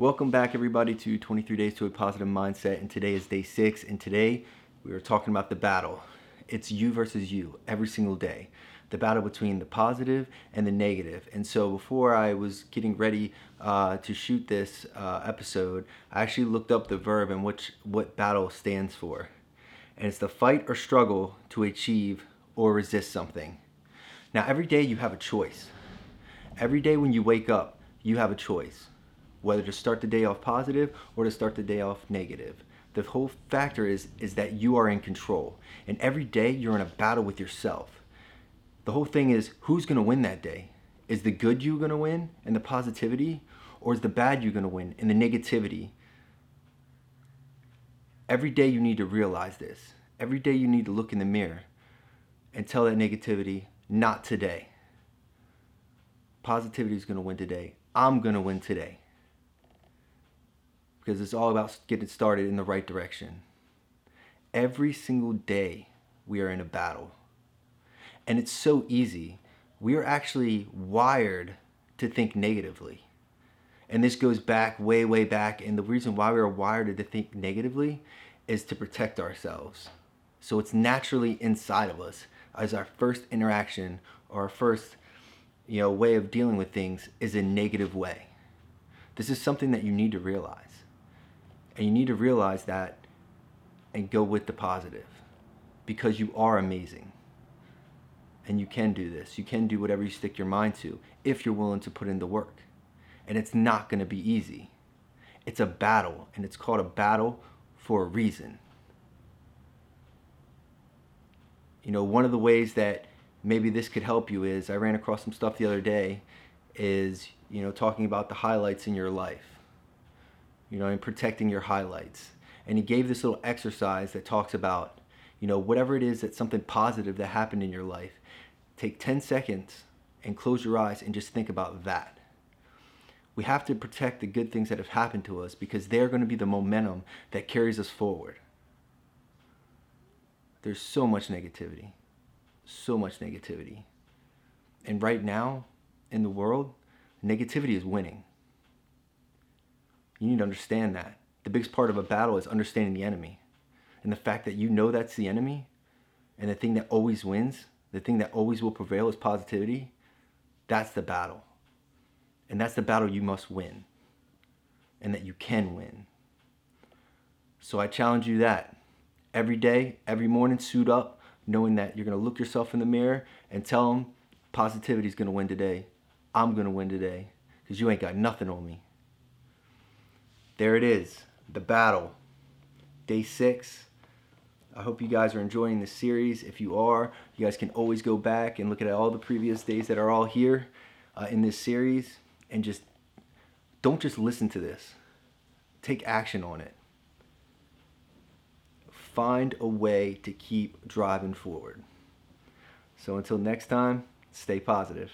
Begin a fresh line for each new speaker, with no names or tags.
Welcome back, everybody, to 23 Days to a Positive Mindset. And today is day six. And today we are talking about the battle. It's you versus you every single day. The battle between the positive and the negative. And so, before I was getting ready uh, to shoot this uh, episode, I actually looked up the verb and which what battle stands for. And it's the fight or struggle to achieve or resist something. Now, every day you have a choice. Every day when you wake up, you have a choice whether to start the day off positive or to start the day off negative. The whole factor is is that you are in control. And every day you're in a battle with yourself. The whole thing is who's going to win that day? Is the good you going to win and the positivity or is the bad you going to win and the negativity? Every day you need to realize this. Every day you need to look in the mirror and tell that negativity, not today. Positivity is going to win today. I'm going to win today because it's all about getting started in the right direction. Every single day, we are in a battle. And it's so easy. We are actually wired to think negatively. And this goes back way, way back. And the reason why we are wired to think negatively is to protect ourselves. So it's naturally inside of us as our first interaction or our first you know, way of dealing with things is a negative way. This is something that you need to realize. And you need to realize that and go with the positive because you are amazing. And you can do this. You can do whatever you stick your mind to if you're willing to put in the work. And it's not going to be easy. It's a battle, and it's called a battle for a reason. You know, one of the ways that maybe this could help you is I ran across some stuff the other day is, you know, talking about the highlights in your life you know, and protecting your highlights. And he gave this little exercise that talks about, you know, whatever it is that's something positive that happened in your life, take 10 seconds and close your eyes and just think about that. We have to protect the good things that have happened to us because they're going to be the momentum that carries us forward. There's so much negativity, so much negativity. And right now in the world, negativity is winning. You need to understand that. The biggest part of a battle is understanding the enemy. And the fact that you know that's the enemy and the thing that always wins, the thing that always will prevail is positivity, that's the battle. And that's the battle you must win and that you can win. So I challenge you that every day, every morning, suit up, knowing that you're going to look yourself in the mirror and tell them positivity is going to win today. I'm going to win today because you ain't got nothing on me there it is, the battle, day six. I hope you guys are enjoying this series. If you are, you guys can always go back and look at all the previous days that are all here uh, in this series and just don't just listen to this. Take action on it. Find a way to keep driving forward. So until next time, stay positive.